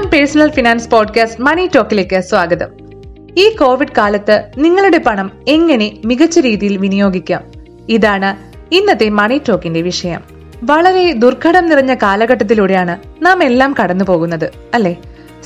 Dhanam personal finance podcast money ടോക്കിലേക്ക് സ്വാഗതം. ഈ Covid കാലത്ത് നിങ്ങളുടെ പണം എങ്ങനെ മികച്ച രീതിയിൽ വിനിയോഗിക്കാം? ഇതാണ് ഇന്നത്തെ മണി ടോക്കിന്റെ വിഷയം. വളരെ ദുർഘടം നിറഞ്ഞ കാലഘട്ടത്തിലൂടെയാണ് നാം എല്ലാം കടന്നു പോകുന്നത് അല്ലെ?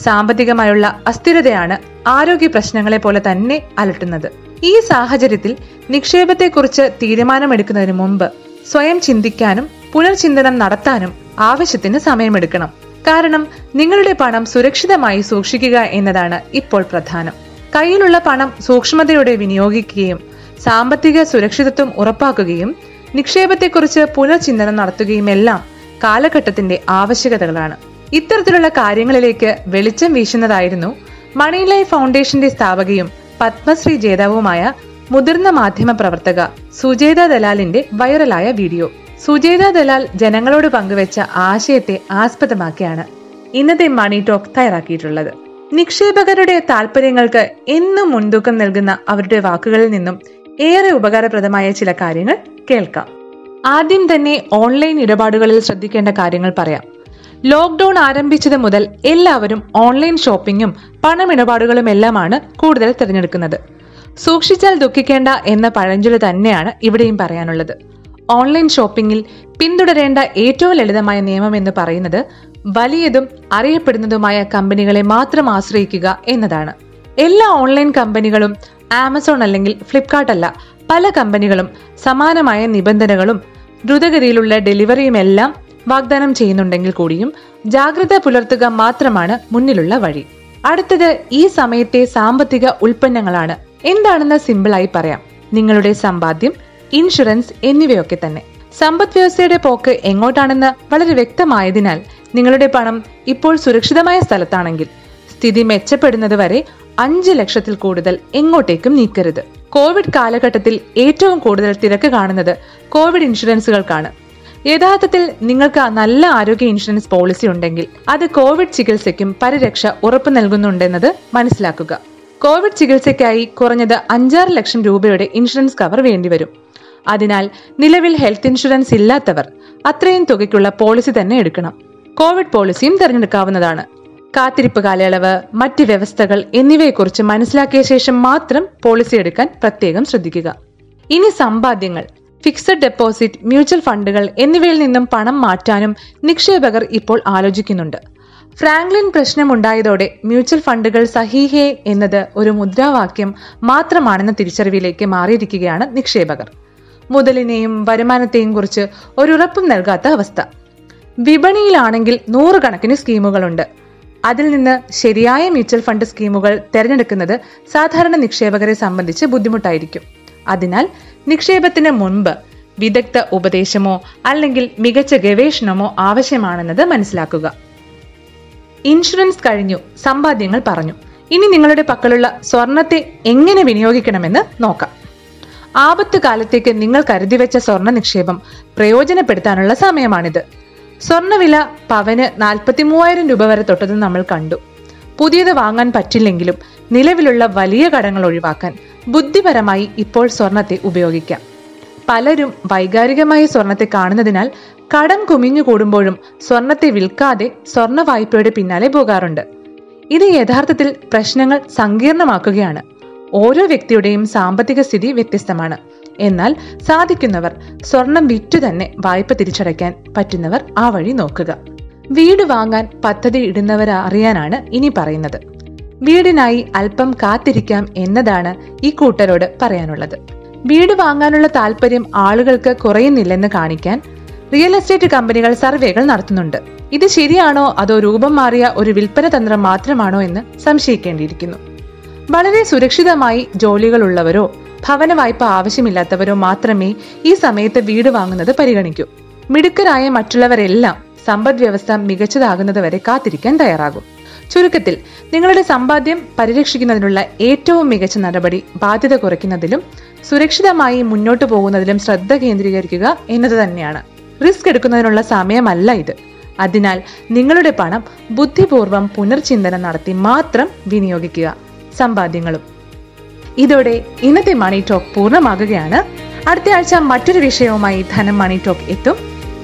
സാമ്പത്തികമായുള്ള അസ്ഥിരതയാണ് ആരോഗ്യ പ്രശ്നങ്ങളെ പോലെ തന്നെ അലട്ടുന്നത്. ഈ സാഹചര്യത്തിൽ നിക്ഷേപത്തെക്കുറിച്ച് തീരുമാനമെടുക്കുന്നതിന് മുമ്പ് സ്വയം ചിന്തിക്കാനും പുനർചിന്തനം നടത്താനും ആവശ്യത്തിന് സമയമെടുക്കണം. കാരണം നിങ്ങളുടെ പണം സുരക്ഷിതമായി സൂക്ഷിക്കുക എന്നതാണ് ഇപ്പോൾ പ്രധാനം. കയ്യിലുള്ള പണം സൂക്ഷ്മതയോടെ വിനിയോഗിക്കുകയും സാമ്പത്തിക സുരക്ഷിതത്വം ഉറപ്പാക്കുകയും നിക്ഷേപത്തെക്കുറിച്ച് പുനർചിന്തനം നടത്തുകയും എല്ലാം കാലഘട്ടത്തിന്റെ ആവശ്യകതകളാണ്. ഇത്തരത്തിലുള്ള കാര്യങ്ങളിലേക്ക് വെളിച്ചം വീശുന്നതായിരുന്നു മണി ലൈഫ് ഫൗണ്ടേഷന്റെ സ്ഥാപകയും പത്മശ്രീ ജേതാവുമായ മുതിർന്ന മാധ്യമ പ്രവർത്തക സുജേത ദലാലിന്റെ വൈറലായ വീഡിയോ. സുജേത ദലാൽ ജനങ്ങളോട് പങ്കുവെച്ച ആശയത്തെ ആസ്പദമാക്കിയാണ് ഇന്നത്തെ മണി ടോക്ക് തയ്യാറാക്കിയിട്ടുള്ളത്. നിക്ഷേപകരുടെ താല്പര്യങ്ങൾക്ക് എന്നും മുൻതൂക്കം നൽകുന്ന അവരുടെ വാക്കുകളിൽ നിന്നും ഏറെ ഉപകാരപ്രദമായ ചില കാര്യങ്ങൾ കേൾക്കാം. ആദ്യം തന്നെ ഓൺലൈൻ ഇടപാടുകളിൽ ശ്രദ്ധിക്കേണ്ട കാര്യങ്ങൾ പറയാം. ലോക്ക്ഡൌൺ ആരംഭിച്ചത് മുതൽ എല്ലാവരും ഓൺലൈൻ ഷോപ്പിംഗും പണമിടപാടുകളും എല്ലാമാണ് കൂടുതൽ തിരഞ്ഞെടുക്കുന്നത്. സൂക്ഷിച്ചാൽ ദുഃഖിക്കേണ്ട എന്ന പഴഞ്ചൊല്ല തന്നെയാണ് ഇവിടെയും പറയാനുള്ളത്. ഓൺലൈൻ ഷോപ്പിംഗിൽ പിന്തുടരേണ്ട ഏറ്റവും ലളിതമായ നിയമം എന്ന് പറയുന്നത് വലിയതും അറിയപ്പെടുന്നതുമായ കമ്പനികളെ മാത്രം ആശ്രയിക്കുക എന്നതാണ്. എല്ലാ ഓൺലൈൻ കമ്പനികളും ആമസോൺ അല്ലെങ്കിൽ ഫ്ലിപ്കാർട്ട് അല്ല പല കമ്പനികളും സമാനമായ നിബന്ധനകളും ദ്രുതഗതിയിലുള്ള ഡെലിവറിയുമെല്ലാം വാഗ്ദാനം ചെയ്യുന്നുണ്ടെങ്കിൽ കൂടിയും ജാഗ്രത പുലർത്തുക മാത്രമാണ് മുന്നിലുള്ള വഴി. അടുത്തത് ഈ സമയത്തെ സാമ്പത്തിക ഉൽപ്പന്നങ്ങളാണ്. എന്താണെന്ന് സിമ്പിളായി പറയാം. നിങ്ങളുടെ സമ്പാദ്യം ഇൻഷുറൻസ് എന്നിവയൊക്കെ തന്നെ. സമ്പദ് വ്യവസ്ഥയുടെ പോക്ക് എങ്ങോട്ടാണെന്ന് വളരെ വ്യക്തമായതിനാൽ നിങ്ങളുടെ പണം ഇപ്പോൾ സുരക്ഷിതമായ സ്ഥലത്താണെങ്കിൽ സ്ഥിതി മെച്ചപ്പെടുന്നത് വരെ അഞ്ച് ലക്ഷത്തിൽ കൂടുതൽ എങ്ങോട്ടേക്കും നീക്കരുത് കോവിഡ് കാലഘട്ടത്തിൽ ഏറ്റവും കൂടുതൽ തിരക്ക് കാണുന്നത് കോവിഡ് ഇൻഷുറൻസുകൾക്കാണ്. യഥാർത്ഥത്തിൽ നിങ്ങൾക്ക് നല്ല ആരോഗ്യ ഇൻഷുറൻസ് പോളിസി ഉണ്ടെങ്കിൽ അത് കോവിഡ് ചികിത്സയ്ക്കും പരിരക്ഷ ഉറപ്പു നൽകുന്നുണ്ടെന്നത് മനസ്സിലാക്കുക. കോവിഡ് ചികിത്സയ്ക്കായി കുറഞ്ഞത് അഞ്ചാറ് ലക്ഷം രൂപയുടെ ഇൻഷുറൻസ് കവർ വേണ്ടിവരും. അതിനാൽ നിലവിൽ ഹെൽത്ത് ഇൻഷുറൻസ് ഇല്ലാത്തവർ അത്രയും തുകയ്ക്കുള്ള പോളിസി തന്നെ എടുക്കണം. കോവിഡ് പോളിസിയും തിരഞ്ഞെടുക്കാവുന്നതാണ്. കാത്തിരിപ്പ് കാലയളവ് മറ്റ് വ്യവസ്ഥകൾ എന്നിവയെക്കുറിച്ച് മനസ്സിലാക്കിയ ശേഷം മാത്രം പോളിസി എടുക്കാൻ പ്രത്യേകം ശ്രദ്ധിക്കുക. ഇനി സമ്പാദ്യങ്ങൾ ഫിക്സഡ് ഡെപ്പോസിറ്റ് മ്യൂച്വൽ ഫണ്ടുകൾ എന്നിവയിൽ നിന്നും പണം മാറ്റാനും നിക്ഷേപകർ ഇപ്പോൾ ആലോചിക്കുന്നുണ്ട്. ഫ്രാങ്ക്ലിൻ പ്രശ്നമുണ്ടായതോടെ മ്യൂച്വൽ ഫണ്ടുകൾ സഹീഹേ എന്നത് ഒരു മുദ്രാവാക്യം മാത്രമാണെന്ന തിരിച്ചറിവിലേക്ക് മാറിയിരിക്കുകയാണ് നിക്ഷേപകർ. മുതലിനെയും വരുമാനത്തെയും കുറിച്ച് ഒരു ഉറപ്പും നൽകാത്ത അവസ്ഥ. വിപണിയിലാണെങ്കിൽ നൂറുകണക്കിന് സ്കീമുകളുണ്ട്. അതിൽ നിന്ന് ശരിയായ മ്യൂച്വൽ ഫണ്ട് സ്കീമുകൾ തിരഞ്ഞെടുക്കുന്നത് സാധാരണ നിക്ഷേപകരെ സംബന്ധിച്ച് ബുദ്ധിമുട്ടായിരിക്കും. അതിനാൽ നിക്ഷേപത്തിന് മുൻപ് വിദഗ്ധ ഉപദേശമോ അല്ലെങ്കിൽ മികച്ച ഗവേഷണമോ ആവശ്യമാണെന്നത് മനസ്സിലാക്കുക. ഇൻഷുറൻസ് കഴിഞ്ഞു സമ്പാദ്യങ്ങൾ പറഞ്ഞു. ഇനി നിങ്ങളുടെ പക്കലുള്ള സ്വർണത്തെ എങ്ങനെ വിനിയോഗിക്കണമെന്ന് നോക്കാം. ആപത്ത് കാലത്തേക്ക് നിങ്ങൾ കരുതി വെച്ച സ്വർണ നിക്ഷേപം പ്രയോജനപ്പെടുത്താനുള്ള സമയമാണിത്. സ്വർണവില പവന് നാൽപ്പത്തി മൂവായിരം രൂപ വരെ തൊട്ടത് നമ്മൾ കണ്ടു. പുതിയത് വാങ്ങാൻ പറ്റില്ലെങ്കിലും നിലവിലുള്ള വലിയ കടങ്ങൾ ഒഴിവാക്കാൻ ബുദ്ധിപരമായി ഇപ്പോൾ സ്വർണത്തെ ഉപയോഗിക്കാം. പലരും വൈകാരികമായി സ്വർണത്തെ കാണുന്നതിനാൽ കടം കുമിഞ്ഞു കൂടുമ്പോഴും സ്വർണത്തെ വിൽക്കാതെ സ്വർണ വായ്പയുടെ പിന്നാലെ പോകാറുണ്ട്. ഇത് യഥാർത്ഥത്തിൽ പ്രശ്നങ്ങൾ സങ്കീർണമാക്കുകയാണ്. ഓരോ വ്യക്തിയുടെയും സാമ്പത്തിക സ്ഥിതി വ്യത്യസ്തമാണ്. എന്നാൽ സാധിക്കുന്നവർ സ്വർണം വിറ്റു തന്നെ വായ്പ തിരിച്ചടയ്ക്കാൻ പറ്റുന്നവർ ആ വഴി നോക്കുക. വീട് വാങ്ങാൻ പദ്ധതി ഇടുന്നവരെ അറിയാനാണ് ഇനി പറയുന്നത്. വീടിനായി അല്പം കാത്തിരിക്കാം എന്നതാണ് ഈ കൂട്ടരോട് പറയാനുള്ളത്. വീട് വാങ്ങാനുള്ള താല്പര്യം ആളുകൾക്ക് കുറയുന്നില്ലെന്ന് കാണിക്കാൻ റിയൽ എസ്റ്റേറ്റ് കമ്പനികൾ സർവേകൾ നടത്തുന്നുണ്ട്. ഇത് ശരിയാണോ അതോ രൂപം മാറിയ ഒരു വിൽപ്പന തന്ത്രം മാത്രമാണോ എന്ന് സംശയിക്കേണ്ടിയിരിക്കുന്നു. വളരെ സുരക്ഷിതമായി ജോലികളുള്ളവരോ ഭവന വായ്പ ആവശ്യമില്ലാത്തവരോ മാത്രമേ ഈ സമയത്ത് വീട് വാങ്ങുന്നത് പരിഗണിക്കൂ. മിടുക്കരായ മറ്റുള്ളവരെല്ലാം സമ്പദ് വ്യവസ്ഥ മികച്ചതാകുന്നത് വരെ കാത്തിരിക്കാൻ തയ്യാറാകും. ചുരുക്കത്തിൽ നിങ്ങളുടെ സമ്പാദ്യം പരിരക്ഷിക്കുന്നതിനുള്ള ഏറ്റവും മികച്ച നടപടി ബാധ്യത കുറയ്ക്കുന്നതിലും സുരക്ഷിതമായി മുന്നോട്ടു പോകുന്നതിലും ശ്രദ്ധ കേന്ദ്രീകരിക്കുക എന്നത് തന്നെയാണ്. റിസ്ക് എടുക്കുന്നതിനുള്ള സമയമല്ല ഇത്. അതിനാൽ നിങ്ങളുടെ പണം ബുദ്ധിപൂർവം പുനർചിന്തനം നടത്തി മാത്രം വിനിയോഗിക്കുക. സമ്പാദ്യങ്ങളും. ഇതോടെ ഇന്നത്തെ മണി ടോക്ക് പൂർണമാകുകയാണ്. അടുത്ത ആഴ്ച മറ്റൊരു വിഷയവുമായി ധനം മണി ടോക്ക് എത്തും.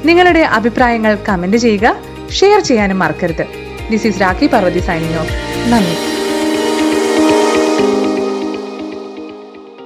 നിങ്ങളുടെ അഭിപ്രായങ്ങൾ കമന്റ് ചെയ്യുക ഷെയർ ചെയ്യാനും മറക്കരുത്. This is Rakhi Parvathi signing off നന്ദി.